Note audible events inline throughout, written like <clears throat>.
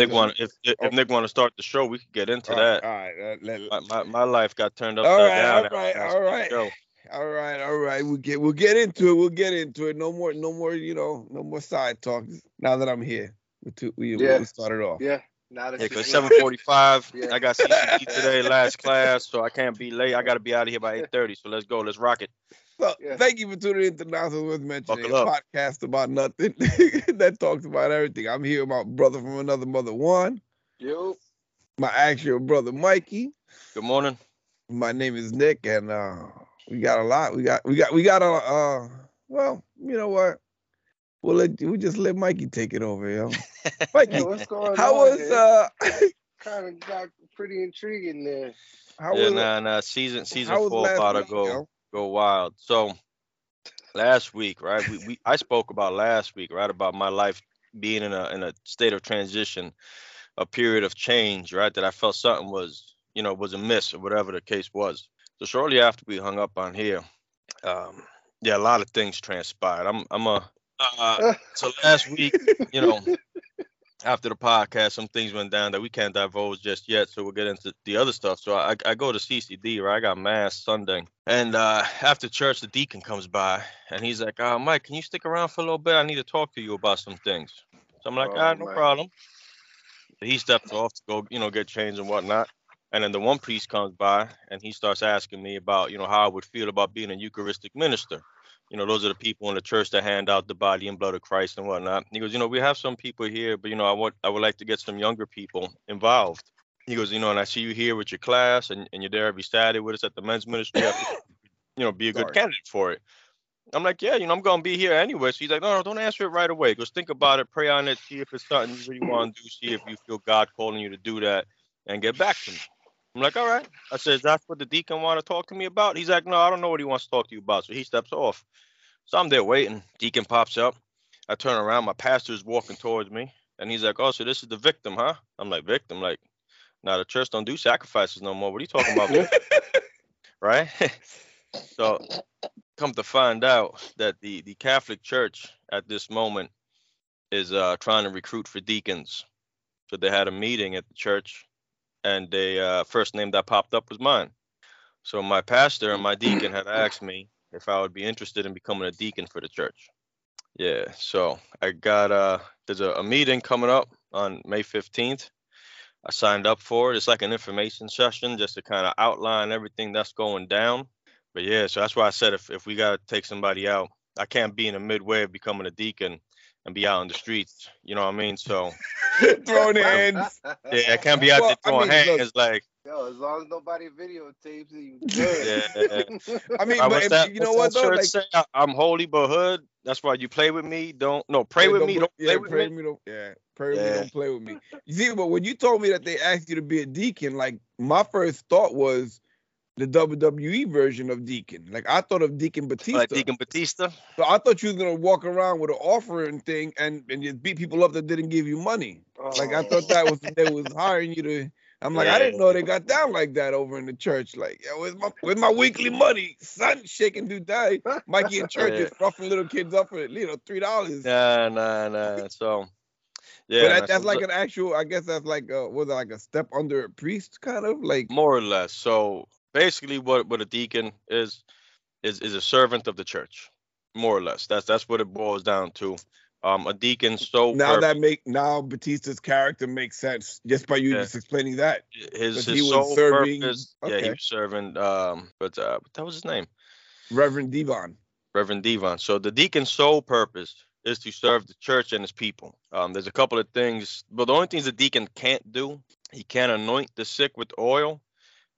Nick want if if, if Nick want to start the show, we could get into all that. right, all right. Let, let, My, my, my life got turned upside all right, down. all after right, last all week's right. show. All right, all right. We'll get we'll get into it. We'll get into it. No more, no more. You know, no more side talk. Now that I'm here, we two, we, Yeah. we started off. Yeah. Now that Yeah, cause 7:45. <laughs> Yeah. I got CCD today, last <laughs> class, so I can't be late. I got to be out of here by 8:30. So let's go. Let's rock it. So Yeah. thank you for tuning in to Nonsense Worth Mentioning, a podcast about nothing <laughs> that talks about everything. I'm here with my brother from another mother, Juan. Yo. My actual brother, Mikey. Good morning. My name is Nick, and uh, we got a lot. We got we got we got a uh. Well, you know what? We'll let we just let Mikey take it over, yo. <laughs> Mikey, Yeah, what's going how on? was uh? <laughs> kind of got pretty intriguing there. How yeah, was nah, nah. Season season how was four last about to go yo? Go wild. So last week, right? We, we I spoke about last week, right? About my life being in a in a state of transition, a period of change, right? That I felt something was, you know, was amiss or whatever the case was. So shortly after we hung up on here, um, yeah, a lot of things transpired. I'm I'm a uh, so last week, you know, after the podcast, some things went down that we can't divulge just yet. So we'll get into the other stuff. So I, I go to CCD, right? I got mass Sunday. And uh, after church, the deacon comes by and he's like, uh, Mike, can you stick around for a little bit? I need to talk to you about some things. So I'm like, Oh, all right, no Mike. problem. He steps off to go, you know, get changed and whatnot. And then the one priest comes by and he starts asking me about, you know, how I would feel about being a Eucharistic minister. You know, those are the people in the church that hand out the body and blood of Christ and whatnot. He goes, you know, we have some people here, but you know, I want I would like to get some younger people involved. He goes, you know, and I see you here with your class and, and you're there every Saturday with us at the men's ministry. You to, you know, be a good Sorry. candidate for it. I'm like, yeah, you know, I'm gonna be here anyway. So he's like, no, no, don't answer it right away. Goes, think about it, pray on it, see if it's something you really want to do, see if you feel God calling you to do that, and get back to me. I'm like, all right. I said, that's what the deacon want to talk to me about. He's like, no, I don't know what he wants to talk to you about. So he steps off. So I'm there waiting. Deacon pops up. I turn around. My pastor's walking towards me, and he's like, oh, so this is the victim, huh? I'm like, victim? Like, now the church don't do sacrifices no more. What are you talking about? <laughs> right? <laughs> so come to find out that the the Catholic Church at this moment is uh trying to recruit for deacons. So they had a meeting at the church, and the uh, first name that popped up was mine. So my pastor and my deacon had asked me if I would be interested in becoming a deacon for the church. Yeah, so I got uh there's a, a meeting coming up on May 15th. I signed up for it. It's like an information session just to kind of outline everything that's going down. But yeah, so that's why I said if, if we gotta take somebody out, I can't be in the midway of becoming a deacon and be out in the streets. You know what I mean? So <laughs> throwing hands. yeah, I can't be out Well, there throwing mean, look- hands like Yo, as long as nobody videotapes it, you <laughs> good. yeah. <laughs> I mean, but if, that, you know what though? Like, say? I- I'm holy but hood. That's why you play with me. Don't no pray with don't me. Don't yeah, play with pray me. with me. Don't, yeah, pray with me. Don't play with me. You see, but when you told me that they asked you to be a deacon, like my first thought was the WWE version of deacon. Like I thought of Deacon Batista. Like Deacon Batista. So I thought you was gonna walk around with an offering thing and and just beat people up that didn't give you money. Uh, like I thought that was they was hiring you to. I'm like I didn't know they got down like that over in the church. Like, yeah, where's my where's my weekly money? Son, shaking do die. Mikey in church Yeah. is roughing little kids up for you know three dollars. Nah, nah, nah. So yeah, but that, that's like an actual. I guess that's like a, was it like a step under a priest kind of like. more or less. So basically, what what a deacon is is is a servant of the church, more or less. That's that's what it boils down to. Um, a deacon so Now pur- that make now Batista's character makes sense just by you Yeah. just explaining that. his his he was sole serving- purpose. Yeah, he was serving. Um, but uh, what that was his name. Reverend D-Von. Reverend D-Von. So the deacon's sole purpose is to serve the church and his people. Um, there's a couple of things, but the only things the deacon can't do, he can't anoint the sick with oil,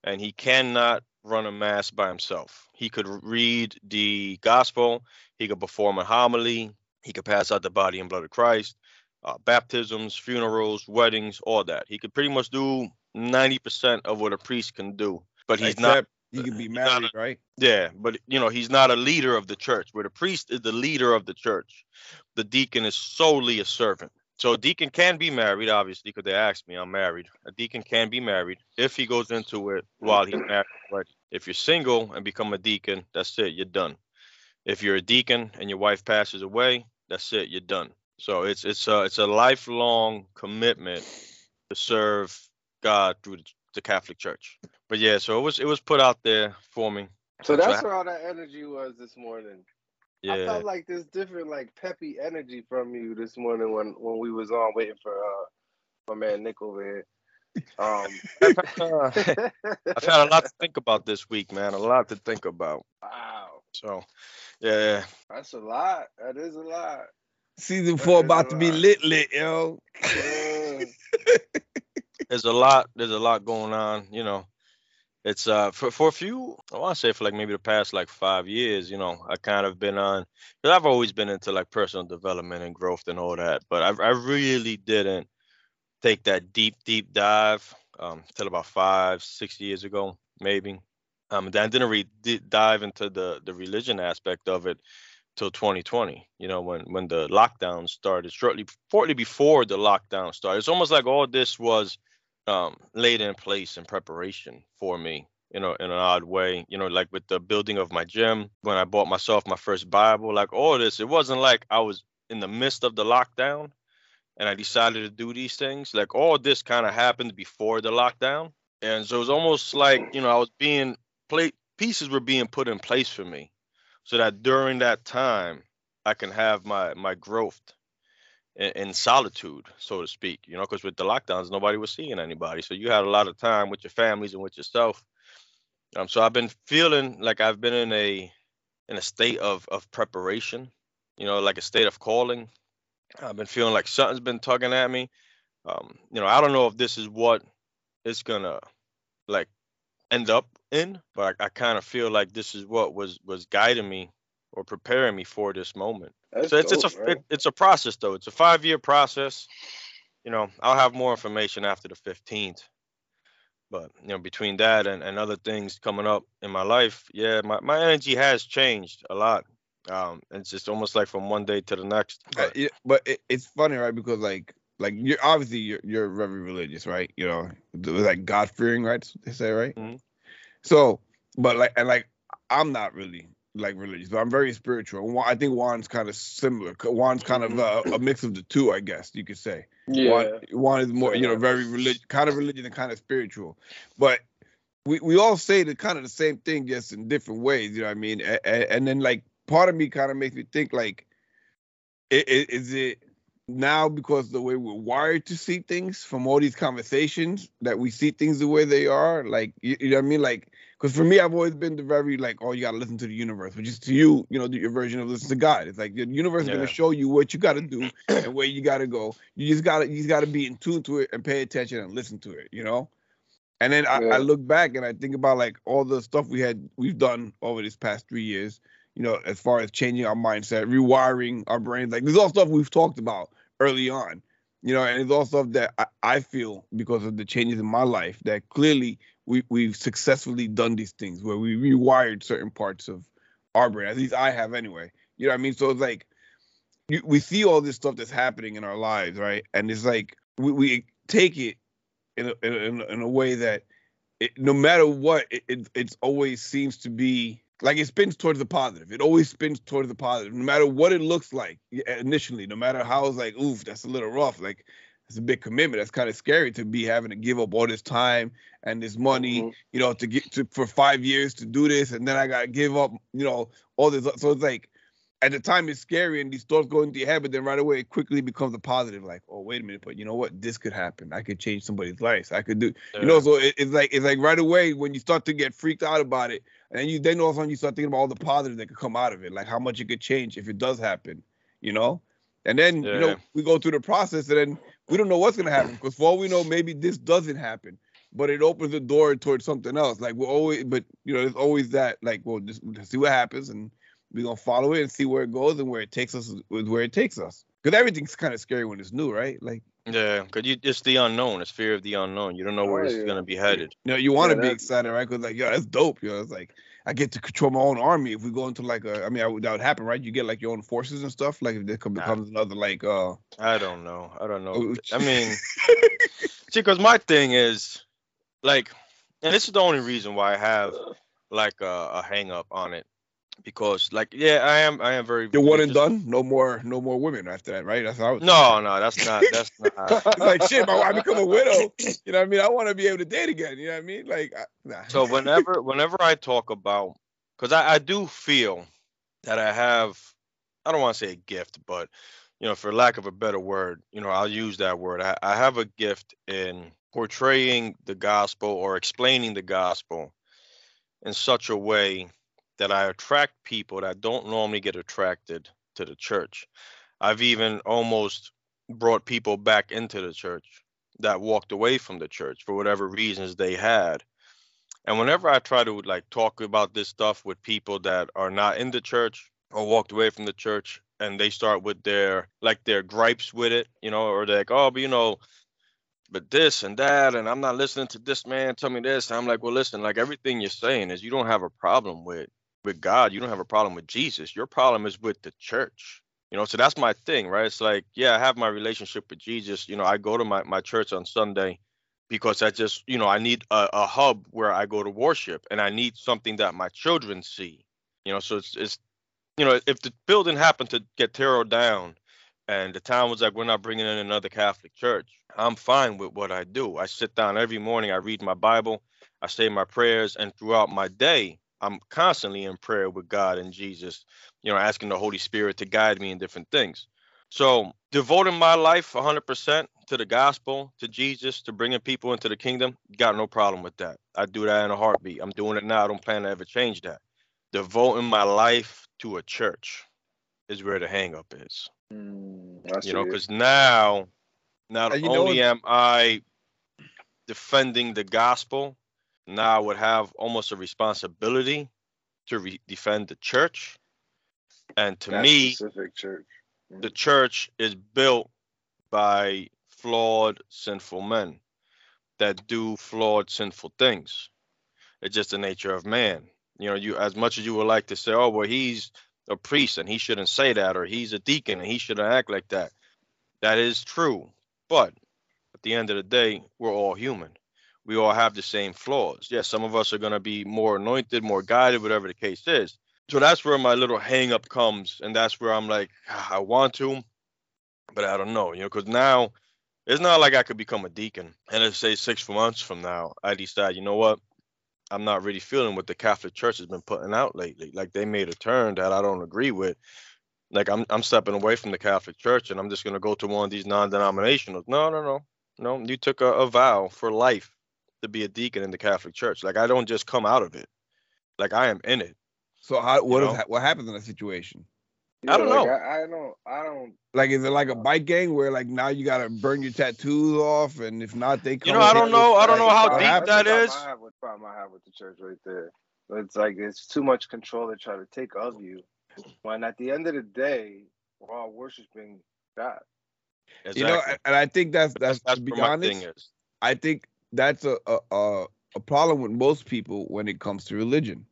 and he cannot run a mass by himself. He could read the gospel, he could perform a homily, he could pass out the body and blood of Christ, uh, baptisms, funerals, weddings, all that. He could pretty much do 90% of what a priest can do, but he's not Except he can be not married, right? yeah, but you know, he's not a leader of the church. Where the priest is the leader of the church, the deacon is solely a servant. So a deacon can be married, obviously, because they asked me. I'm married. A deacon can be married if he goes into it while he's married already. If you're single and become a deacon, that's it. You're done. If you're a deacon and your wife passes away, that's it. You're done. So it's it's a it's a lifelong commitment to serve God through the, the Catholic Church. But yeah, so it was it was put out there for me. So that's where all that energy was this morning. Yeah. I felt like this different, like peppy energy from you this morning when when we was on waiting for uh my man Nick over here. Um, <laughs> I've had a lot to think about this week, man. A lot to think about. wow, So, yeah, that's a lot. That is a lot. Season four about to be lit, lit, yo. Yeah. <laughs> there's a lot. There's a lot going on. You know, it's uh for for a few. I want to say for like maybe the past like five years. You know, I kind of been on because I've always been into like personal development and growth and all that, but I I really didn't take that deep deep dive um till about five six years ago maybe. Um, then I didn't di- dive into the the religion aspect of it till 2020 you know when when the lockdown started shortly shortly before the lockdown started it's almost like all this was um laid in place in preparation for me you know in an odd way you know like with the building of my gym when i bought myself my first bible like all this it wasn't like i was in the midst of the lockdown and i decided to do these things like all this kind of happened before the lockdown. And so it was almost like you know i was being play pieces were being put in place for me so that during that time I can have my my growth in, solitude, so to speak. You know, because with the lockdowns, nobody was seeing anybody, so you had a lot of time with your families and with yourself. Um, so I've been feeling like I've been in a in a state of of preparation. You know, like a state of calling. I've been feeling like something's been tugging at me. Um, you know, I don't know if this is what it's gonna like end up in, but I, I kind of feel like this is what was was guiding me or preparing me for this moment. That's so it's it's a it, it's a process though. It's a five year process. You know, I'll have more information after the fifteenth. But you know, between that and, and other things coming up in my life, yeah, my, my energy has changed a lot. Um, it's just almost like from one day to the next. Uh, But, but it, it's funny, right? Because like, like you're obviously you're, you're very religious, right? You know, like God fearing, right? They say, right? Mhm. So, but like, and like, I'm not really like religious, but I'm very spiritual. I think Juan's kind of similar. Juan's kind of uh, a mix of the two, I guess you could say. Yeah. Juan, Juan is more, you know, very religious, kind of religious and kind of spiritual. But we, we all say the kind of the same thing, just in different ways. You know what I mean? And, and then like part of me kind of makes me think like, is it now because the way we're wired to see things from all these conversations that we see things the way they are? Like, you, you know what I mean? Like, because for me, I've always been the very like, oh, you gotta listen to the universe, which is to you, you know, your version of listen to God. It's like the universe is gonna show you what you gotta do <clears throat> and where you gotta go. You just gotta you just gotta be in tune to it and pay attention and listen to it, you know. And then I, I look back and I think about like all the stuff we had we've done over this past three years, you know, as far as changing our mindset, rewiring our brains. Like there's all stuff we've talked about early on, you know, and it's all stuff that I, I feel because of the changes in my life that clearly we we've successfully done these things where we rewired certain parts of our brain. At least I have anyway. You know what I mean? So it's like you, we see all this stuff that's happening in our lives, right? And it's like we, we take it in a, in, a, in a way that it, no matter what, it, it always seems to be like it spins towards the positive. It always spins towards the positive, no matter what it looks like initially. No matter how it's like, oof, that's a little rough. Like it's a big commitment. That's kind of scary to be having to give up all this time and this money, Mhm. you know, to get to for five years to do this, and then I gotta give up, you know, all this. So it's like at the time it's scary and these thoughts go into your head, but then right away it quickly becomes a positive. Like, oh wait a minute, but you know what? This could happen. I could change somebody's life. I could do, you know. So it, it's like it's like right away when you start to get freaked out about it, and then you then all of a sudden you start thinking about all the positives that could come out of it, like how much it could change if it does happen, you know. And then you know we go through the process, and then we don't know what's gonna happen because for all we know, maybe this doesn't happen, but it opens the door towards something else. Like we're always, but you know, there's always that like, well, just see what happens, and we're gonna follow it and see where it goes and where it takes us with where it takes us. Because everything's kind of scary when it's new, right? Like yeah, because you it's the unknown. It's fear of the unknown. You don't know where Oh, it's yeah. gonna be headed. you know, you want to Yeah, be excited, right? Because like, yo, that's dope. You know, it's like I get to control my own army. If we go into like a, I mean, I, that would happen, right? You get like your own forces and stuff. Like if there come- Nah. becomes another like, uh, I don't know. I don't know. Oh, I mean, <laughs> see, because my thing is like, and this is the only reason why I have like a, a hang up on it because like yeah i am i am very You're one and done. No more, no more women after that, right? That's how. No no that's not <laughs> that's not like shit. My wife become a widow. You know what I mean? I want to be able to date again. You know what I mean? Like, I, nah. so whenever whenever i talk about because I, I do feel that i have i don't want to say a gift but you know for lack of a better word you know i'll use that word I, I have a gift in portraying the gospel or explaining the gospel in such a way that i attract people that don't normally get attracted to the church i've even almost brought people back into the church that walked away from the church for whatever reasons they had and whenever I try to like talk about this stuff with people that are not in the church or walked away from the church and they start with their like their gripes with it, you know, or they're like, oh, but you know, but this and that, and I'm not listening to this man tell me this. And I'm like, well, listen, like everything you're saying is you don't have a problem with with God, you don't have a problem with Jesus. Your problem is with the church. You know, so that's my thing, right? It's like, yeah, I have my relationship with Jesus. You know, I go to my, my church on Sunday because I just, you know, I need a, a hub where I go to worship and I need something that my children see. You know, so it's it's you know, if the building happened to get teared down and the town was like, we're not bringing in another Catholic church, I'm fine with what I do. I sit down every morning, I read my Bible, I say my prayers, and throughout my day, I'm constantly in prayer with God and Jesus, you know, asking the Holy Spirit to guide me in different things. So, devoting my life 100% to the gospel, to Jesus, to bringing people into the kingdom, got no problem with that. I do that in a heartbeat. I'm doing it now. I don't plan to ever change that. Devoting my life to a church is where the hangup is. Mm, I You know, because now, not And you know only am I defending the gospel, now would have almost a responsibility to re- defend the church. And to That me, specific church. the mm-hmm. church is built by flawed, sinful men that do flawed, sinful things. It's just the nature of man. You know, you as much as you would like to say, oh, well, he's a priest and he shouldn't say that, or he's a deacon and he shouldn't act like that. That is true. But at the end of the day, we're all human. We all have the same flaws. Yes, some of us are going to be more anointed, more guided, whatever the case is. So that's where my little hang up comes. And that's where I'm like, "Ah, I want to, but I don't know, you know, because now it's not like I could become a deacon and let's say six months from now, I decide, you know what? I'm not really feeling what the Catholic Church has been putting out lately. Like they made a turn that I don't agree with. Like I'm I'm stepping away from the Catholic Church and I'm just gonna go to one of these non-denominationals. No, no, no, no. You took a, a vow for life to be a deacon in the Catholic Church. Like I don't just come out of it. Like I am in it. So how what You is know? ha- what happens in that situation? I don't like, know. I, I don't. I don't. Like is it like a bike gang where like now you gotta burn your tattoos off and if not they come You know, I don't know- I don't know how deep happens? That's the problem I have with problem I have with the church right there. It's like it's too much control they try to take of you. When at the end of the day, we're all worshiping God. You know, and I think that's that's, that's to be honest. thing is. I think that's a, a a problem with most people when it comes to religion.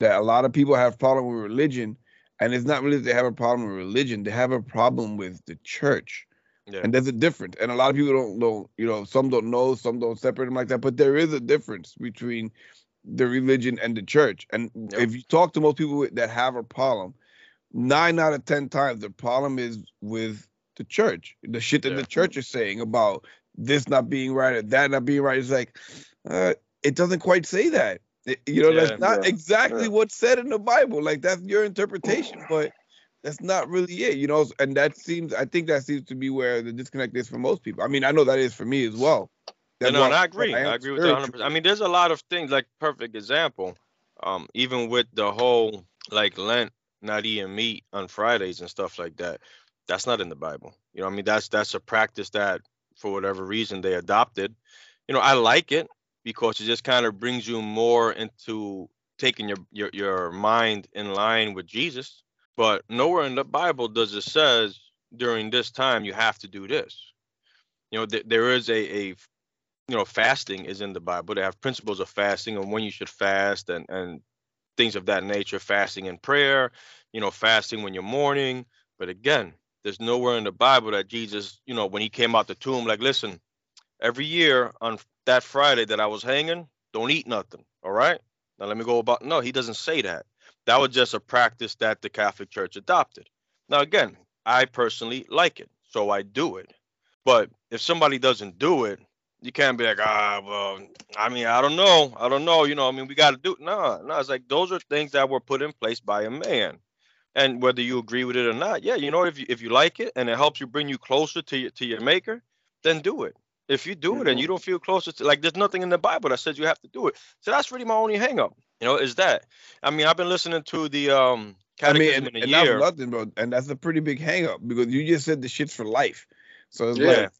That a lot of people have problem with religion, and it's not really that they have a problem with religion. They have a problem with the church, Yeah. and there's a difference. And a lot of people don't know. You know, some don't know, some don't separate them like that. But there is a difference between the religion and the church. And Yep. if you talk to most people that have a problem, nine out of ten times the problem is with the church. The shit that Yeah. the church is saying about this not being right or that not being right. It's like uh, it doesn't quite say that. It- you know, Yeah. that's not Yeah. exactly Yeah. what's said in the Bible. Like that's your interpretation, <sighs> but that's not really it. You know, and that seems. I think that seems to be where the disconnect is for most people. I mean, I know that is for me as well. You That's know, why and I agree. am I agree with that 100. spiritual. percent I mean, there's a lot of things. Like perfect example. Um, even with the whole like Lent, not eating meat on Fridays and stuff like that. That's not in the Bible. You know, what I mean, that's that's a practice that for whatever reason they adopted. You know, I like it because it just kind of brings you more into taking your your your mind in line with Jesus. But nowhere in the Bible does it says during this time you have to do this. You know, th- there is a a you know fasting is in the bible they have principles of fasting and when you should fast and and things of that nature fasting and prayer you know fasting when you're mourning but again there's nowhere in the bible that jesus you know when he came out the tomb like listen every year on that friday that i was hanging don't eat nothing all right now let me go about no he doesn't say that That was just a practice that the Catholic Church adopted. Now, again, I personally like it, so I do it. But if somebody doesn't do it, you can't be like, ah, well, I mean, I don't know, I don't know, you know, I mean, we got to do. it. No, no, it's like those are things that were put in place by a man, and whether you agree with it or not, yeah, you know, if you if you like it and it helps you bring you closer to your to your maker, then do it. If you do mm-hmm. it and you don't feel closer to, like, there's nothing in the Bible that says you have to do it. So that's really my only hangup. You know, is that? I mean, I've been listening to the um Catechism I mean, and, in a and year. That's nothing, bro. And that's a pretty big hangup because you just said the shit's for life. So it's yeah. like,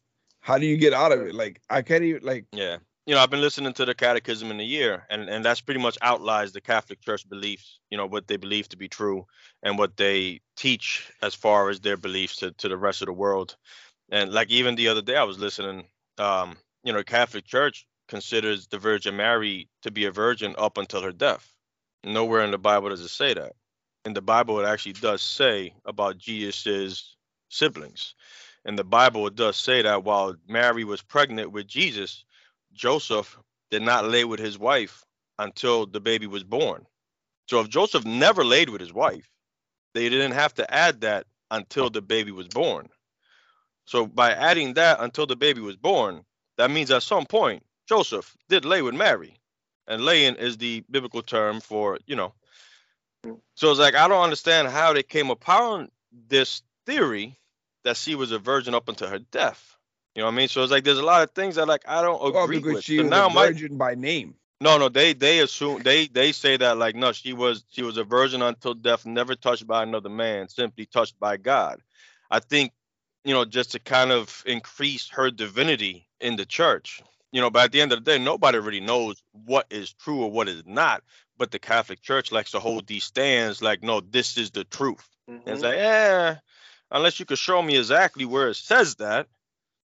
how do you get out of it? Like, I can't even like. Yeah. You know, I've been listening to the Catechism in a year, and and that's pretty much outlines the Catholic Church beliefs. You know, what they believe to be true, and what they teach as far as their beliefs to to the rest of the world. And like even the other day, I was listening. Um, you know, Catholic Church considers the Virgin Mary to be a virgin up until her death. Nowhere in the Bible does it say that. In the Bible, it actually does say about Jesus' siblings. In the Bible, it does say that while Mary was pregnant with Jesus, Joseph did not lay with his wife until the baby was born. So if Joseph never laid with his wife, they didn't have to add that until the baby was born. So by adding that until the baby was born, that means at some point Joseph did lay with Mary and laying is the biblical term for you know so it's like i don't understand how they came upon this theory that she was a virgin up until her death you know what i mean so it's like there's a lot of things that like i don't agree well, with she so was now a my virgin by name. no no they they assume they they say that like no she was she was a virgin until death never touched by another man simply touched by god i think you know just to kind of increase her divinity in the church you know, but at the end of the day, nobody really knows what is true or what is not. But the Catholic Church likes to hold these stands like, no, this is the truth. Mm-hmm. And it's like, yeah, unless you could show me exactly where it says that,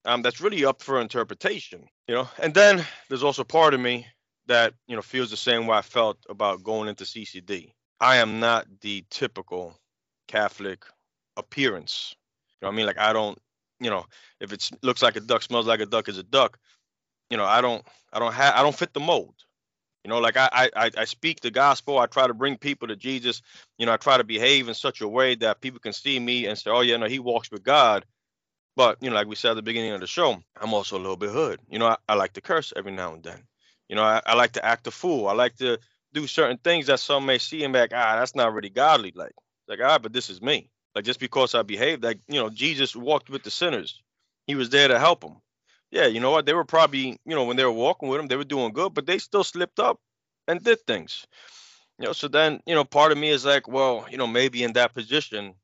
um, that's really up for interpretation, you know. And then there's also part of me that you know feels the same way I felt about going into CCD. I am not the typical Catholic appearance. You know what I mean? Like I don't, you know, if it looks like a duck, smells like a duck, is a duck you know, I don't, I don't have, I don't fit the mold. You know, like I, I, I speak the gospel. I try to bring people to Jesus. You know, I try to behave in such a way that people can see me and say, "Oh yeah, no, he walks with God." But you know, like we said at the beginning of the show, I'm also a little bit hood. You know, I, I like to curse every now and then. You know, I, I like to act a fool. I like to do certain things that some may see and be like, ah, that's not really godly. Like, like ah, but this is me. Like just because I behave like, you know, Jesus walked with the sinners. He was there to help them yeah, you know what? They were probably, you know, when they were walking with him, they were doing good, but they still slipped up and did things. You know, so then, you know, part of me is like, well, you know, maybe in that position,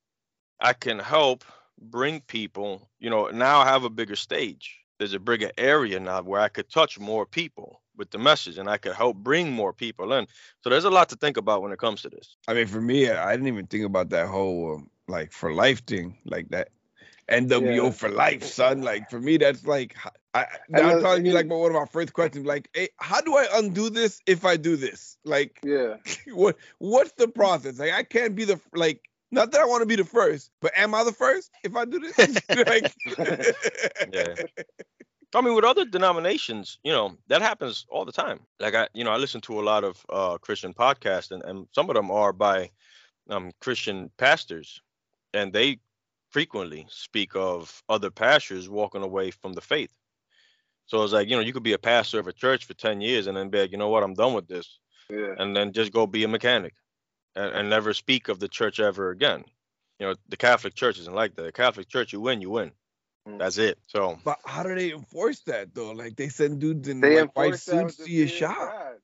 I can help bring people, you know, now I have a bigger stage. There's a bigger area now where I could touch more people with the message and I could help bring more people in. So there's a lot to think about when it comes to this. I mean, for me, I didn't even think about that whole um, like for life thing like that. NWO yeah. for life, son. Like for me, that's like I now I'm telling you like one of my first questions, like, hey, how do I undo this if I do this? Like, yeah, <laughs> what what's the process? Like, I can't be the like. Not that I want to be the first, but am I the first if I do this? <laughs> like, yeah. <laughs> I mean, with other denominations, you know, that happens all the time. Like I, you know, I listen to a lot of uh, Christian podcasts, and, and some of them are by um, Christian pastors, and they frequently speak of other pastors walking away from the faith. So it's like, you know, you could be a pastor of a church for 10 years and then be like, you know what, I'm done with this. Yeah. And then just go be a mechanic and, and never speak of the church ever again. You know, the Catholic Church isn't like that. The Catholic Church, you win, you win. Mm. That's it. So, but how do they enforce that though? Like they send dudes in they like white suits to your shop. God.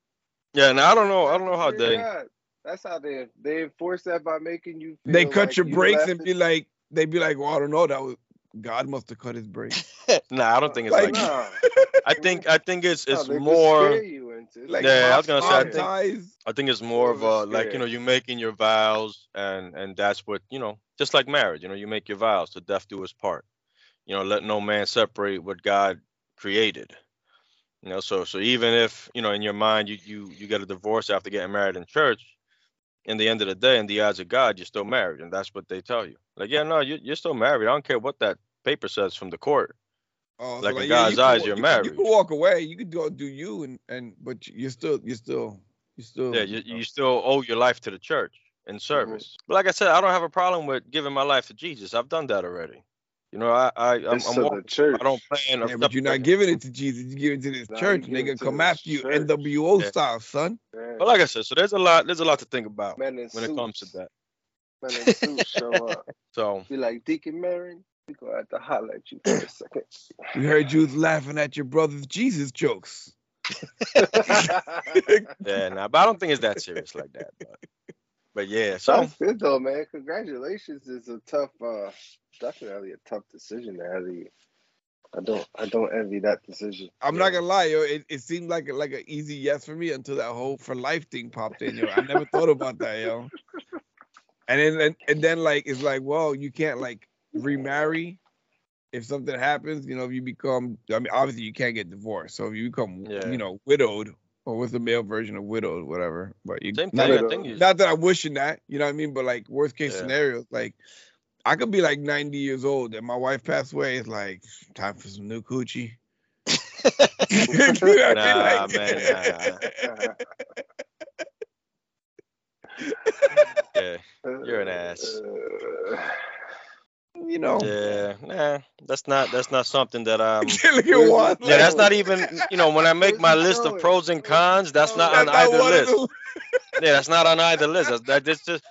Yeah, now I don't know. I don't know how they. God. That's how they they enforce that by making you. they cut like your brakes and be like, they'd be like, well, I don't know. That was God must have cut his brain. <laughs> nah, I don't think it's like, like I think I think it's it's no, more. Like, yeah, I was gonna say I think, I think it's more of a like you know you're making your vows and and that's what you know just like marriage you know you make your vows to death do his part you know let no man separate what God created you know so so even if you know in your mind you you you get a divorce after getting married in church in the end of the day, in the eyes of God, you're still married, and that's what they tell you. Like, yeah, no, you're, you're still married. I don't care what that paper says from the court. Oh, like, so like in God's yeah, eyes, you're you married. You can walk away. You can go do you, and and but you're still you're still you still yeah you, you still owe your life to the church. in mm-hmm. service. But like I said, I don't have a problem with giving my life to Jesus. I've done that already. You know, I, I I'm, It's I'm to walking- the church. I don't plan. Yeah, but you're not giving it to Jesus. You're giving it to this Nah, church. you They give gonna come after you church. NWO Yeah. style, son. Man, But like I said, so there's a lot. There's a lot to think about men in when it comes to that. Men in suits show up. <laughs> So Be like Deacon Marin. We gonna have to holler at you for a second. We heard you was laughing at your brother's Jesus jokes. <laughs> yeah, nah, but I don't think it's that serious like that. But, but yeah, so Sounds good though, man. Congratulations. It's a tough, uh, definitely a tough decision to have you. I don't, I don't envy that decision. I'm not gonna lie, yo. It, it seemed like a, like an easy yes for me until that whole for life thing popped in, yo. I never thought about that, yo. And then and, and then like it's like, well, you can't like remarry if something happens. You know, if you become, I mean, obviously you can't get divorced. So if you become, Yeah. you know, widowed or what's the male version of widowed, whatever. But you same not, thing. that- I think you, not that I'm wishing that, you know what I mean. But like worst case Yeah. scenarios, like. I could be like 90 years old and my wife passed away. It's like time for some new coochie. <laughs> You know what I mean? Nah, Like- man, <laughs> yeah, You're an ass. <laughs> You know. yeah, nah, that's not that's not something that Juan. <laughs> Yeah, that's not even you know when I make my list of pros and cons, that's not on either list. <laughs> Yeah, that's not on either list. That's, that just just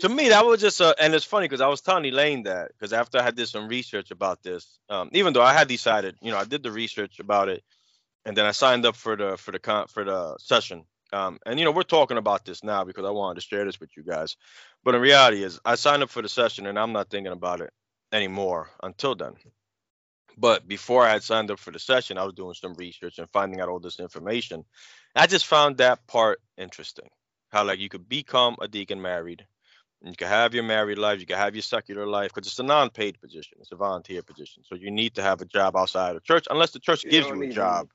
to me that was just a, and it's funny because I was telling Elaine that because after I had did some research about this, um, even though I had decided, you know, I did the research about it, and then I signed up for the for the con for the session. Um, and you know, we're talking about this now because I wanted to share this with you guys. But in reality, is I signed up for the session and I'm not thinking about it anymore until then. But before I had signed up for the session, I was doing some research and finding out all this information. I just found that part interesting. How like you could become a deacon married, and you can have your married life, you can have your secular life, because it's a non-paid position, it's a volunteer position. So you need to have a job outside of church, unless the church You gives you a even- job.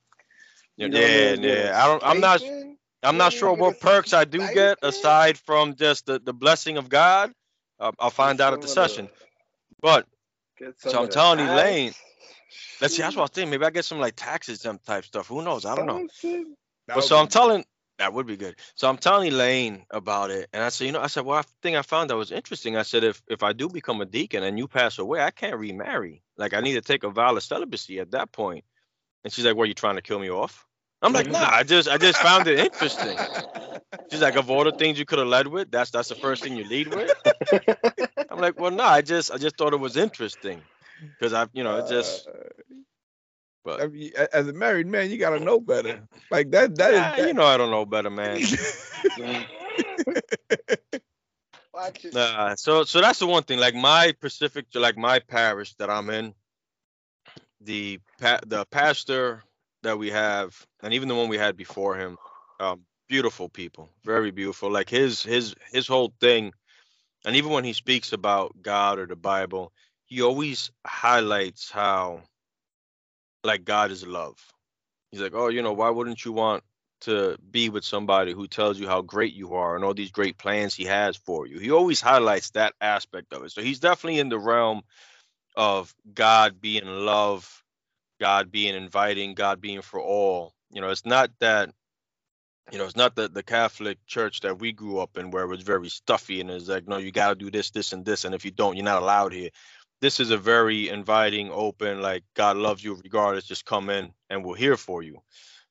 you Yeah, yeah, even get a yeah. I don't. I'm not. I'm not sure what perks I do get aside from just the, the blessing of God. Uh, I'll find out at the session. But get So I'm telling tax. Elaine, let's see. That's what I was thinking. Maybe I get some like taxes, some type stuff. Who knows? I don't know. That But so I'm be- telling that would be good. So I'm telling Elaine about it, and I said, you know, I said, well, I thing I found that was interesting. I said, if if I do become a deacon and you pass away, I can't remarry. Like I need to take a vow of celibacy at that point. And she's like, "What? You trying to kill me off?" I'm like, "Nah, I just I just found it interesting." <laughs> She's like, "Of all the things you could have led with, that's that's the first thing you lead with." <laughs> I'm like, "Well, no, I just I just thought it was interesting because I, you know, it just." Uh, But I mean, as a married man, you gotta know better. Like that. That is. That- you know, I don't know better, man. <laughs> Watch. Nah, so so that's the one thing. Like my Pacific, like my parish that I'm in, the pa- the pastor that we have, and even the one we had before him, um, beautiful people, very beautiful. Like his his his whole thing, and even when he speaks about God or the Bible, he always highlights how, like God is love. He's like, oh, you know, why wouldn't you want to be with somebody who tells you how great you are and all these great plans he has for you. He always highlights that aspect of it. So he's definitely in the realm of God being love, God being inviting, God being for all. You know, it's not that you know, it's not the, the Catholic church that we grew up in where it was very stuffy and it's like, no, you got to do this, this, and this. And if you don't, you're not allowed here. This is a very inviting, open, like God loves you regardless. Just come in and we're here for you.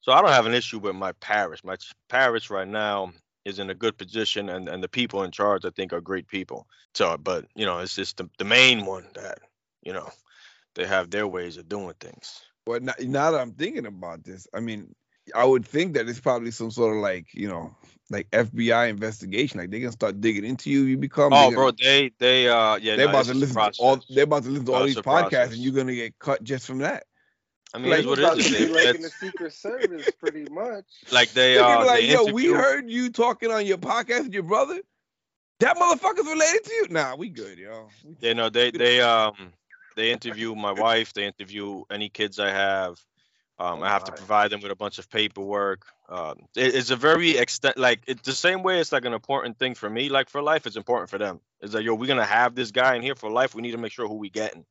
So I don't have an issue with my parish. My parish right now is in a good position, and, and the people in charge, I think, are great people. So, but you know, it's just the, the main one that you know they have their ways of doing things. Well, now, now that I'm thinking about this, I mean, I would think that it's probably some sort of like, you know, like FBI investigation. Like they can start digging into you. You become. Oh, bro, gonna- they they uh yeah, they're no, about to listen to all. They're about to listen to all these podcasts, process. and you're gonna get cut just from that. I mean, like, what it is. They- like in the Secret Service, pretty much. <laughs> like they They're uh like, they yo, we heard you talking on your podcast with your brother. That motherfucker's related to you. Nah, we good, yo. We- Yeah, no, they they um they interview my wife. They interview any kids I have. Um, I have to provide them with a bunch of paperwork. Um, it- it's a very extent like it's the same way. It's like an important thing for me. Like for life, it's important for them. It's like yo, we're gonna have this guy in here for life. We need to make sure who we getting.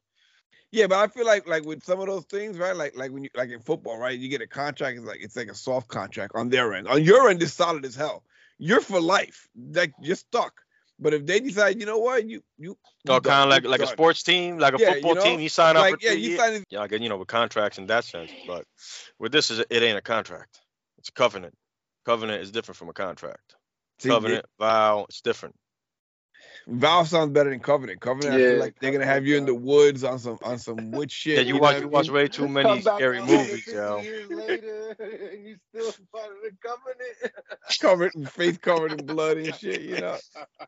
Yeah, but I feel like like with some of those things, right? Like like when you like in football, right? You get a contract, it's like it's like a soft contract on their end. On your end, it's solid as hell. You're for life. Like you're stuck. But if they decide, you know what, you you you oh, done, kind of like you like a sports team, like a Yeah, you football know, team. You sign up like for yeah, you sign Yeah, I get you know with contracts in that sense, but with this is it ain't a contract. It's a covenant. Covenant is different from a contract. See, Covenant, vow, it's different. Valve sounds better than Covenant. Covenant, I feel Yeah, like they're gonna have you in the woods on some on some witch <laughs> shit. Yeah, you know watch you I watch way too many scary movies, yo. Years later, <laughs> and you still part of the covenant. <laughs> covered face covered in blood and shit. You know,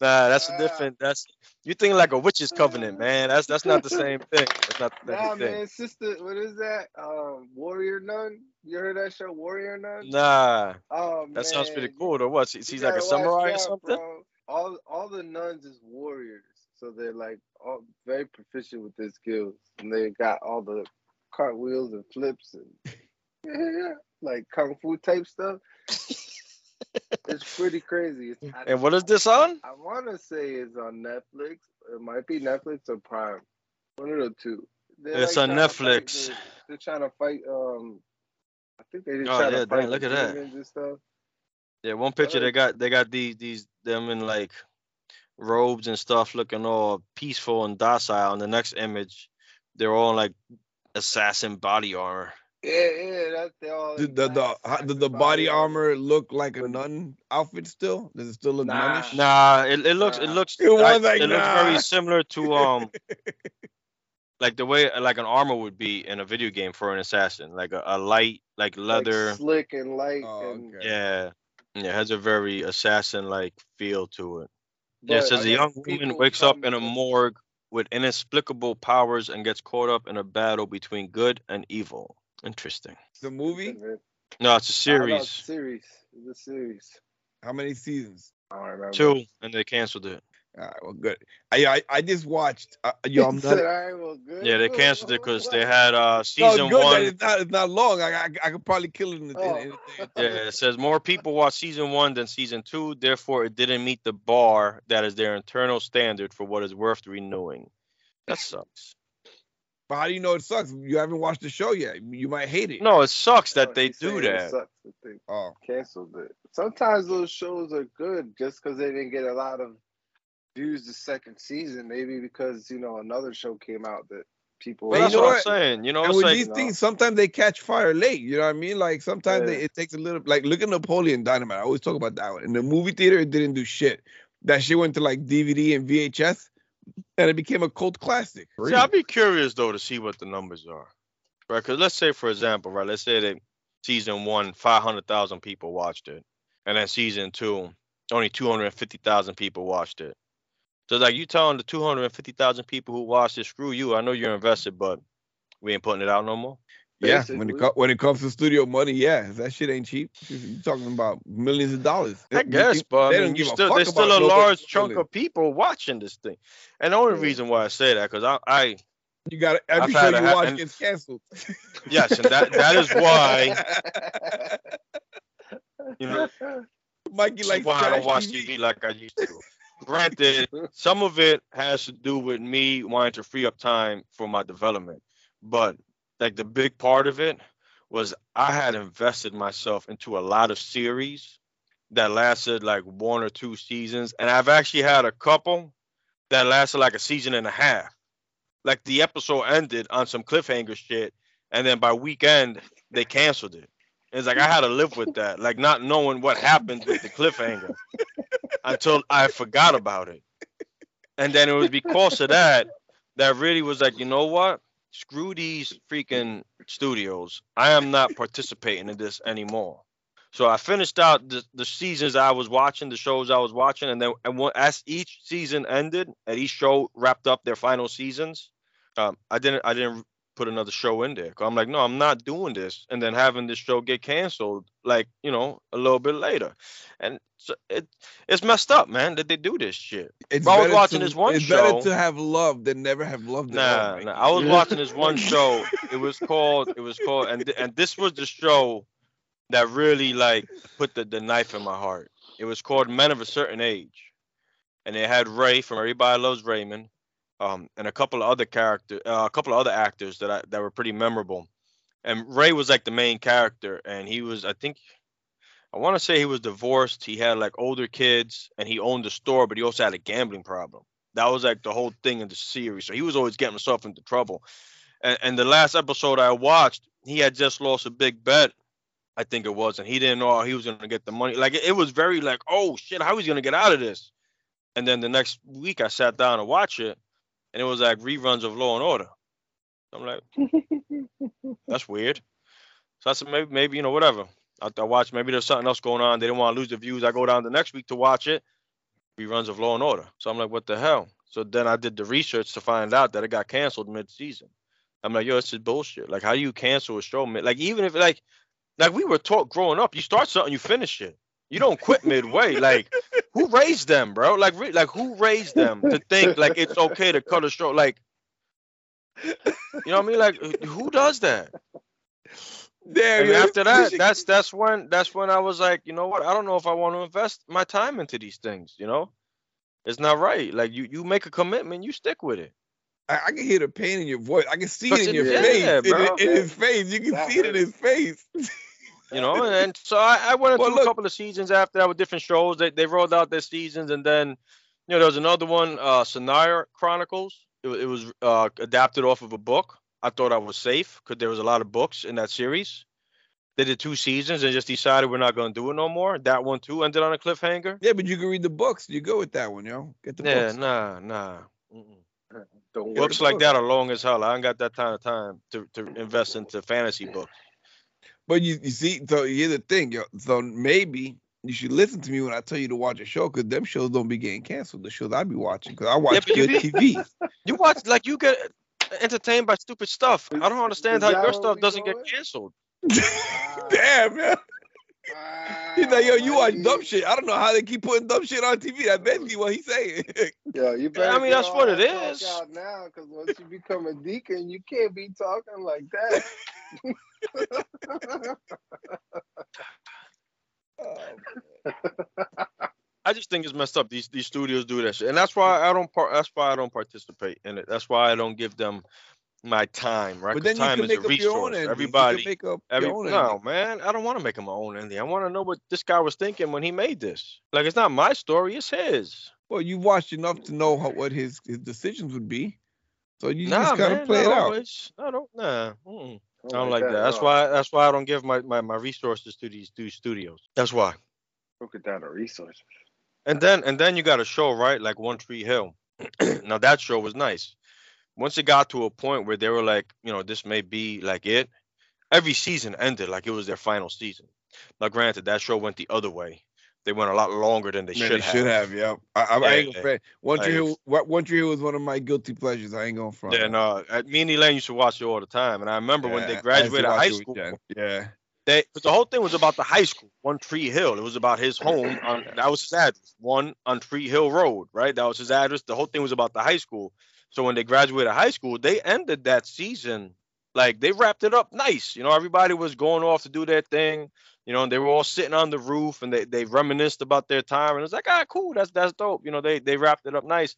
Nah, that's a different. That's you think like a witch's covenant, man. That's that's not the same thing. That's not the Nah, thing. man, sister, what is that? Um, Warrior Nun. You heard that show, Warrior Nun? Nah, Oh that sounds pretty cool. Or what? She's like a gotta samurai or something. bro. All all the nuns is warriors, so they're like all very proficient with their skills, and they got all the cartwheels and flips and <laughs> yeah, like kung fu type stuff. <laughs> it's pretty crazy. It's, I, And what is this on? I want to say it's on Netflix. It might be Netflix or Prime. One of the two. They're, It's on trying to fight Netflix. the- they're trying to fight. Um, I think they just Oh, yeah, to fight dang, look at that. and stuff. Yeah, one picture they got they got these these them in like robes and stuff looking all peaceful and docile. And the next image, they're all in like assassin body armor. Yeah, yeah, that's the all. the the the, how- the, the body armor look like a nun outfit still? Does it still look Nah. nunish? Nah, it, it looks it looks <laughs> It was I- like, it looks very similar to um <laughs> like the way like an armor would be in a video game for an assassin, like a, a light like leather. like slick and light. Oh, and, okay. yeah, yeah, it has a very assassin like feel to it. Yeah, it but says I a young woman wakes up in a morgue with inexplicable powers and gets caught up in a battle between good and evil. Interesting. The movie? No, it's a I know, it's series. a series. It's a series. How many seasons? I don't remember. Two, and they canceled it. All right, well, good. I I, I just watched. Uh, <laughs> yo, I'm He not. said, "All right, well, good." Yeah, they canceled it because they had uh No, season good one. it's not, it's not long. I, I, I could probably kill it in the. in- in- in- <laughs> Yeah, it says more people watch season one than season two. Therefore, it didn't meet the bar that is their internal standard for what is worth renewing. That sucks. But how do you know it sucks? You haven't watched the show yet. You might hate it. No, it sucks No, that they do saying it that. sucks that they Oh, canceled it. Sometimes those shows are good just because they didn't get a lot of views the second season. Maybe because you know another show came out that people. But But that's you know what I'm saying. You know, and with like these no. things, sometimes they catch fire late. You know what I mean? Like sometimes they, it takes a little. Like look at Napoleon Dynamite. I always talk about that one. In the movie theater, it didn't do shit. That shit went to like DVD and VHS, and it became a cult classic. See, I'd be curious though to see what the numbers are, right? Because let's say, for example, right, let's say that season one, five hundred thousand people watched it, and then season two, only two hundred fifty thousand people watched it. So like you telling the two hundred fifty thousand people who watch this, screw you. I know you're invested, but we ain't putting it out no more. Yeah, when it Basically. when it comes to studio money, yeah, that shit ain't cheap. You're talking about millions of dollars. I You guess, but they I don't mean, you still, there's still a large chunk feeling. of people watching this thing, and the only Yeah. reason why I say that because I, I You got every I've show had a you watch and- gets canceled. <laughs> yes, and that that is why <laughs> you know <laughs> Mikey like why I trash don't watch TV. TV like I used to. Granted, some of it has to do with me wanting to free up time for my development, but like the big part of it was I had invested myself into a lot of series that lasted like one or two seasons, and I've actually had a couple that lasted like a season and a half. Like the episode ended on some cliffhanger shit, and then by weekend they canceled it. It's like I had to live with that, like not knowing what happened with the cliffhanger until I forgot about it. And then it was because of that that really was like, you know what? Screw these freaking studios. I am not participating in this anymore. So I finished out the, the seasons I was watching, the shows I was watching, and then and when, as each season ended and each show wrapped up their final seasons, um, I didn't I didn't put another show in there. I'm like, no, I'm not doing this, and then having this show get canceled, like you know, a little bit later, and so it it's messed up, man, that they do this shit. It's I was watching to- this one it's show- better to have love than never have loved Nah, Mikey. nah, I was watching this one <laughs> show. It was called. It was called, and and this was the show that really like put the, the knife in my heart. It was called Men of a Certain Age, and it had Ray from Everybody Loves Raymond, um, and a couple of other character, uh, a couple of other actors that I, that were pretty memorable. And Ray was like the main character, and he was, I think, I want to say he was divorced. He had like older kids, and he owned a store, but he also had a gambling problem. That was like the whole thing in the series. So he was always getting himself into trouble. And, and the last episode I watched, he had just lost a big bet, I think it was, and he didn't know he was gonna get the money. Like it, it was very like, oh shit, how he's gonna get out of this? And then the next week I sat down to watch it, and it was like reruns of Law and Order. I'm like, <laughs> that's weird. So I said maybe maybe you know whatever. I, I watch maybe there's something else going on. They didn't want to lose the views. I go down the next week to watch it. Reruns of Law and Order. So I'm like, what the hell? So then I did the research to find out that it got canceled mid-season. I'm like, yo, this is bullshit. Like, how do you cancel a show mid? Like, even if like, like we were taught growing up, you start something, you finish it. You don't quit midway. Like, who raised them, bro? Like, re- like who raised them to think like it's okay to cut a show? Like, you know what I mean? Like, who does that? There, And yo, after that, should- that's that's when that's when I was like, you know what? I don't know if I want to invest my time into these things. You know, it's not right. Like you you make a commitment, you stick with it. I, I can hear the pain in your voice. I can see it in it- your yeah, face. in, in his face. You can That see it in his face. <laughs> You know, and so I, I went Well, into a couple of seasons after that with different shows. They they rolled out their seasons, and then you know there was another one, uh, Shannara Chronicles. It, it was uh, adapted off of a book. I thought I was safe because there was a lot of books in that series. They did two seasons and just decided we're not going to do it no more. That one too ended on a cliffhanger. yeah, but you can read the books. You go with that one, yo. Get the Yeah, books. nah, nah. Don't Books like books. that are long as hell. I ain't got that kind of time to, to invest into fantasy books. But you, you see, so here's the thing, yo. So maybe you should listen to me when I tell you to watch a show, because them shows don't be getting canceled. The shows I be watching, because I watch but you good TV. <laughs> You watch like you get entertained by stupid stuff. I don't understand how your stuff doesn't going? get canceled. <laughs> Damn, man. He's like, yo, you watch dumb shit. I don't know how they keep putting dumb shit on TV. That's basically what he's saying. <laughs> Yo, you better I mean, that's what it that talk is. Out now, because once you become a deacon, you can't be talking like that. <laughs> I just think it's messed up. These these studios do that shit, and that's why I don't. Par- that's why I don't participate in it. That's why I don't give them my time. Right? but 'Cause then you time can is make a your own resource. Everybody. make up Every, your own no, ending. man, I don't want to make him my own ending. I want to know what this guy was thinking when he made this. Like, it's not my story; it's his. Well, you watched enough to know how, what his, his decisions would be. So you nah, just kind man, of play not it out. always. I don't. Nah. Mm-mm. I don't like that. That's why. That's why I don't give my, my, my resources to these two studios. That's why. Look at that, a resource. And then and then you got a show right like One Tree Hill. <clears throat> now that show was nice. Once it got to a point where they were like, you know, this may be like it. Every season ended like it was their final season. Now, granted, that show went the other way. They went a lot longer than they Man, should they have. should have, yeah. I, I, I ain't gonna front. One Tree Like- Hill, what- One Tree Hill was one of my guilty pleasures. I ain't gonna front. Yeah, no. Me and Elaine used to watch it all the time, and I remember when Yeah, I they graduated high school. Jen. Yeah. They, but the whole thing was about the high school, One Tree Hill. It was about his home. On, that was his address, one on Tree Hill Road, right? That was his address. The whole thing was about the high school. So when they graduated high school, they ended that season like they wrapped it up nice. You know, everybody was going off to do their thing. You know, and they were all sitting on the roof and they, they reminisced about their time. And it's like, ah, cool, that's that's dope. You know, they they wrapped it up nice.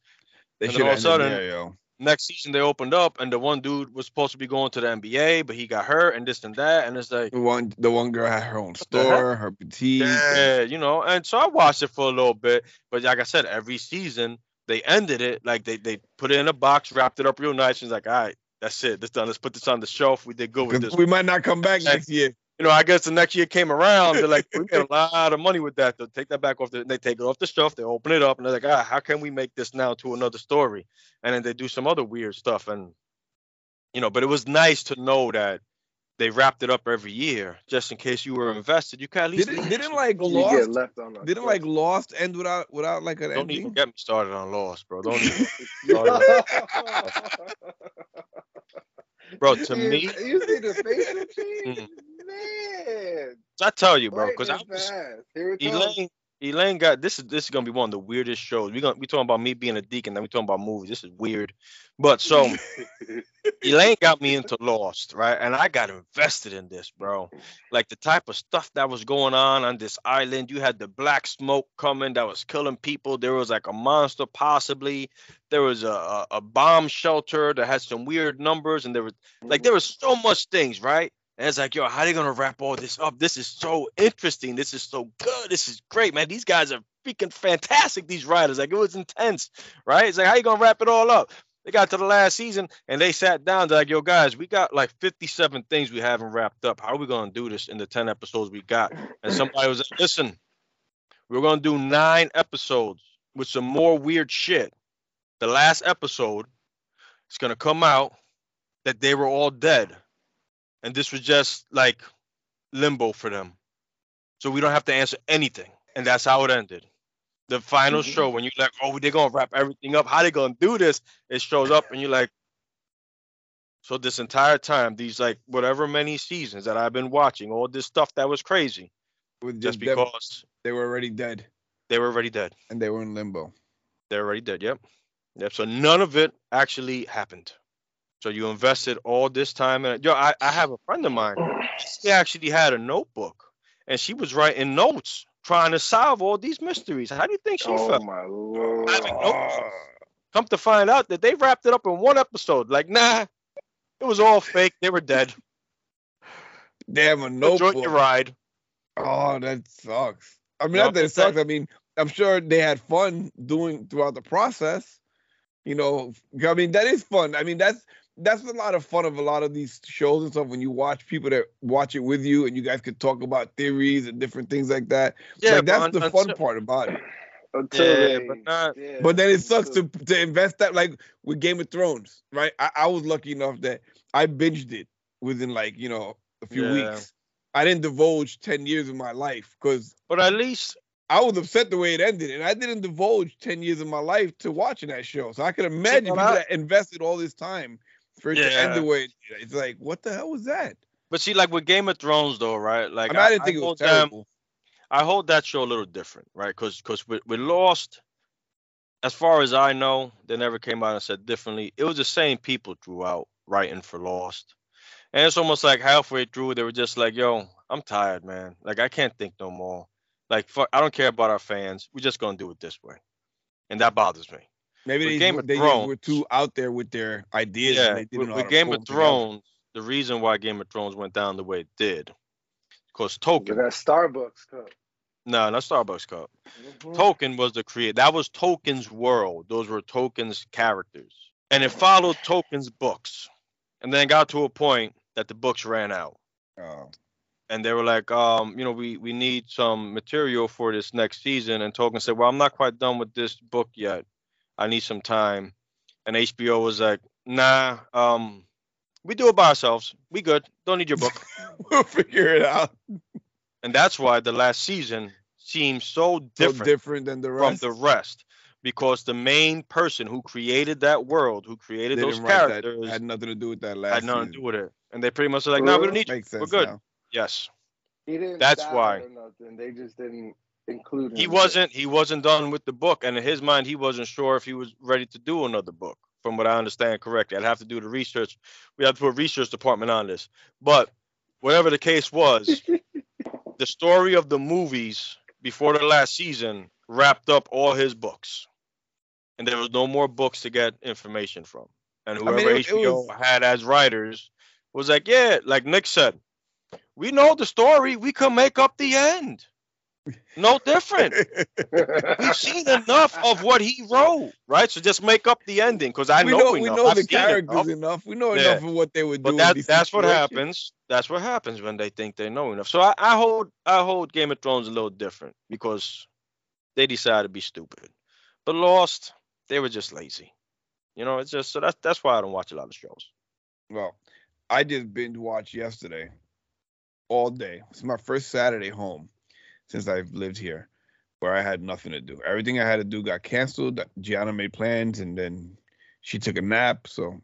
They And should all of a sudden- there, yo. Next season they opened up and the one dude was supposed to be going to the NBA, but he got hurt and this and that. And it's like The one, the one girl had her own store, her boutique. Yeah, you know, and so I watched it for a little bit, but like I said, every season they ended it like they they put it in a box, wrapped it up real nice, and it's like, all right, that's it, this done. Let's put this on the shelf. We did good with this. we might not come back next year. You know, I guess the next year came around. They're like, we made a lot of money with that. They'll take that back off. The, they take it off the shelf. They open it up, and they're like, ah, how can we make this now to another story? And then they do some other weird stuff, and you know, but it was nice to know that they wrapped it up every year, just in case you were invested. You can at least Didn't, leave didn't like Lost? get left on a Didn't like Lost end without without like an Don't even get me started on Lost, bro. Don't even, cliff. <laughs> bro. To <laughs> you, me, you see the facial <laughs> change, Mm. man. I tell you, bro, because I lightning was fast. Here it comes. Elaine. Elaine got this is this is gonna be one of the weirdest shows. We're gonna we talking about me being a deacon, then we talking about movies. This is weird, but so <laughs> Elaine got me into Lost, right? And I got invested in this, bro. Like the type of stuff that was going on on this island. You had the black smoke coming that was killing people. There was like a monster, possibly. There was a, a, a bomb shelter that had some weird numbers, and there was like there was so much things, right? And it's like, yo, how are they gonna wrap all this up? This is so interesting. This is so good. This is great, man. These guys are freaking fantastic. These writers, like it was intense, right? It's like, how you gonna wrap it all up? They got to the last season and they sat down. They're like, yo, guys, we got like 57 things we haven't wrapped up. How are we gonna do this in the 10 episodes we got? And somebody was like, listen, we're gonna do nine episodes with some more weird shit. The last episode is gonna come out that they were all dead and this was just like limbo for them. So we don't have to answer anything, and that's how it ended. The final Mhm. show when you're like, oh, they're gonna wrap everything up. How they gonna do this? It shows up, and you're like, so this entire time, these like whatever many seasons that I've been watching, all this stuff that was crazy, With just them- because they were already dead they were already dead. and they were in limbo. They're already dead. Yep. Yep. So none of it actually happened. So you invested all this time and. Yo, I, I have a friend of mine. She actually had a notebook and she was writing notes trying to solve all these mysteries. How do you think she felt? Oh felt? my lord. Come to find out that they wrapped it up in one episode. Like, nah, it was all fake. They were dead. Damn a notebook. Enjoy your ride. Oh, that sucks. I mean, not that it that- sucks. I mean, I'm sure they had fun doing throughout the process. You know, I mean, that is fun. I mean, that's that's a lot of fun of a lot of these shows and stuff when you watch people that watch it with you and you guys could talk about theories and different things like that. Yeah, like that's but the fun until- part about it. Until Yeah, they, but not- yeah, But then it sucks to to invest that like with Game of Thrones, right? I, I was lucky enough that I binged it within like you know a few Yeah. weeks. I didn't divulge ten years of my life because But at least I was upset the way it ended, and I didn't divulge ten years of my life to watching that show. So I could imagine but people I- that invested all this time for it to end Yeah. the way. It's like, what the hell was that? but see, like with Game of Thrones though, right? Like I mean, I didn't think it was hold them- terrible. I hold that show a little different, right? Because because with, with Lost, as far as I know, they never came out and said differently. It was the same people throughout writing for Lost, and it's almost like halfway through they were just like, "Yo, I'm tired, man. Like I can't think no more. Like fuck, I don't care about our fans. We're just gonna do it this way," and that bothers me. Maybe with they, Game of they just were Thrones- too out there with their ideas. yeah, and they didn't with, know with Game of them together. Thrones, the reason why Game of Thrones went down the way it did, because Look Tolkien, that Starbucks cup. no, not Starbucks cup. Mhm. Tolkien was the creator. That was Tolkien's world. Those were Tolkien's characters. And it followed Tolkien's books. And then got to a point that the books ran out. Oh. And they were like, um, you know, we, we need some material for this next season. And Tolkien said, Well, I'm not quite done with this book yet. I need some time. And HBO was like, nah, um, we do it by ourselves. We good. Don't need your book. <laughs> we'll figure it out. and that's why the last season seems so So different different than the from rest. the rest because the main person who created that world, who created They those didn't that. characters, had nothing to do with that last. Season. Had nothing to do with it. And they pretty much are like, no, we don't need you. Makes We're good. now. Yes. He didn't. That's why. or nothing. They just didn't include. He wasn't he wasn't done with the book. And in his mind, he wasn't sure if he was ready to do another book, from what I understand correctly. I'd have to do the research. We have to put a research department on this. But whatever the case was, <laughs> the story of the movies before the last season wrapped up all his books. And there was no more books to get information from. And mean, whoever it- it HBO was- had as writers was like, yeah, like Nick said, we know the story. We can make up the end. No different. <laughs> We've seen enough of what he wrote, right? So just make up the ending because I we know, know, we know I've the seen characters enough. enough. We know Yeah. enough of what they would do. But that, these that's what happens. That's what happens when they think they know enough. So I, I hold I hold Game of Thrones a little different because they decided to be stupid. But Lost, they were just lazy. You know, it's just so that's that's why I don't watch a lot of shows. Well, I just binge watched yesterday all day. It's my first Saturday home since I've lived here, where I had nothing to do. Everything I had to do got canceled. Gianna made plans, and then she took a nap. So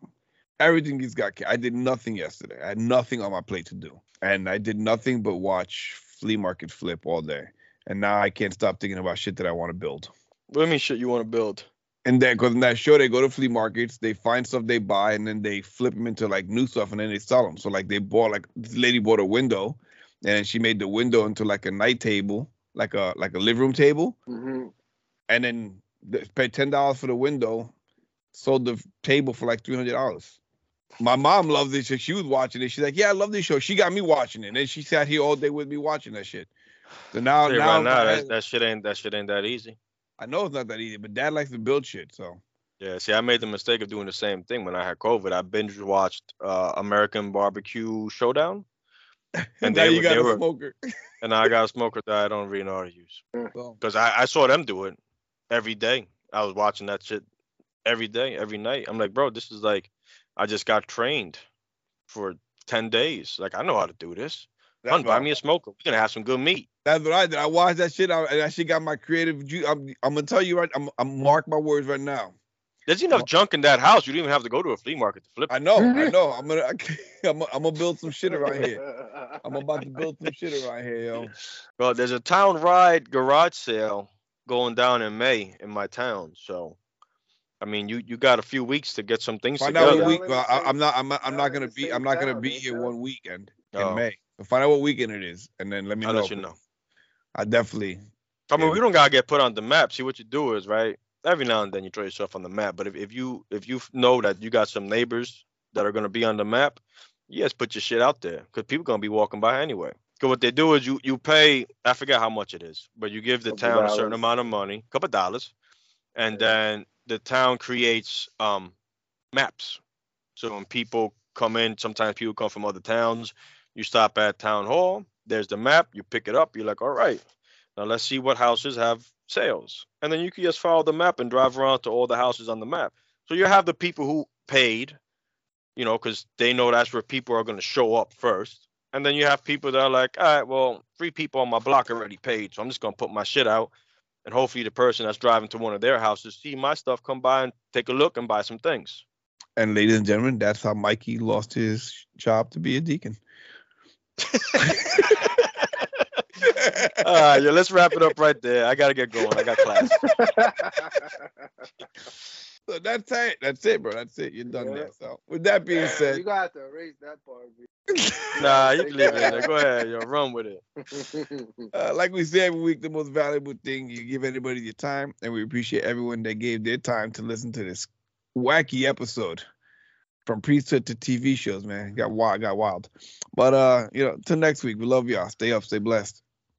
everything just got. I did nothing yesterday. I had nothing on my plate to do, and I did nothing but watch flea market flip all day. And now I can't stop thinking about shit that I want to build. What do you mean shit you want to build? And then, because in that show, they go to flea markets, they find stuff they buy, and then they flip them into like new stuff, and then they sell them. So like they bought like this lady bought a window, and then she made the window into like a night table, like a like a living room table, hmm and then they paid ten dollars for the window, sold the table for like three hundred dollars. my mom loved this shit. She was watching it. She's like, "Yeah, I love this show." She got me watching it, and then she sat here all day with me watching that shit. So now, Hey, now, right now, that, that shit ain't that shit ain't that easy. I know it's not that easy, but Dad likes to build shit. So Yeah, see, I made the mistake of doing the same thing when I had COVID. I binge watched uh, American Barbecue Showdown, <laughs> and now they, you got a were, smoker. <laughs> and I got a smoker that I don't really know how to use because I, I saw them do it every day. I was watching that shit every day, every night. I'm like, bro, this is like, I just got trained for ten days. Like, I know how to do this. that's, Hun, buy me a smoker. We're gonna have some good meat. that's what I did. I watched that shit. I, and that shit got my creative. ju- I'm, I'm gonna tell you right. I'm, I'm mark my words right now. There's enough junk in that house. You don't even have to go to a flea market to flip. I know. I know. I'm gonna. <laughs> I'm, I'm gonna build some shit around here. I'm <laughs> about to build some shit around here, yo. Well, there's a town ride garage sale going down in May in my town. So, I mean, you you got a few weeks to get some things Find out together. what week. Well, I, I'm not. I'm not. I'm not gonna be. I'm not gonna be here one weekend in Oh, May. So find out what weekend it is, and then let me know. I'll know. let you know. I definitely. I mean, Yeah. we don't gotta get put on the map. See what you do is right. Every now and then you throw yourself on the map. But if, if you if you know that you got some neighbors that are gonna be on the map, yes, put your shit out there because people gonna be walking by anyway. Because what they do is you you pay I forget how much it is, but you give the Couple town a certain amount of money, a couple dollars, and Yeah. then the town creates um maps. So when people come in, sometimes people come from other towns. You stop at town hall. There's the map. You pick it up. You're like, all right, now let's see what houses have sales, and then you can just follow the map and drive around to all the houses on the map. So you have the people who paid, you know, because they know that's where people are going to show up first. And then you have people that are like, all right, well, three people on my block already paid, so I'm just going to put my shit out. And hopefully the person that's driving to one of their houses see my stuff, come by and take a look and buy some things. And ladies and gentlemen, that's how Mikey lost his job to be a deacon. <laughs> <laughs> <laughs> All right, yeah, let's wrap it up right there. I got to get going. I got class. <laughs> So that's it. That's it, bro. That's it. You're done Yeah. there. So with that being said, you got to have to erase that part. <laughs> Nah, you can leave it in there. Go ahead, yo, run with it. Uh, like we say every week, the most valuable thing you give anybody your time, and we appreciate everyone that gave their time to listen to this wacky episode. From priesthood to TV shows, man. Got wild, got wild. But uh, you know, till next week, we love y'all. Stay up, stay blessed.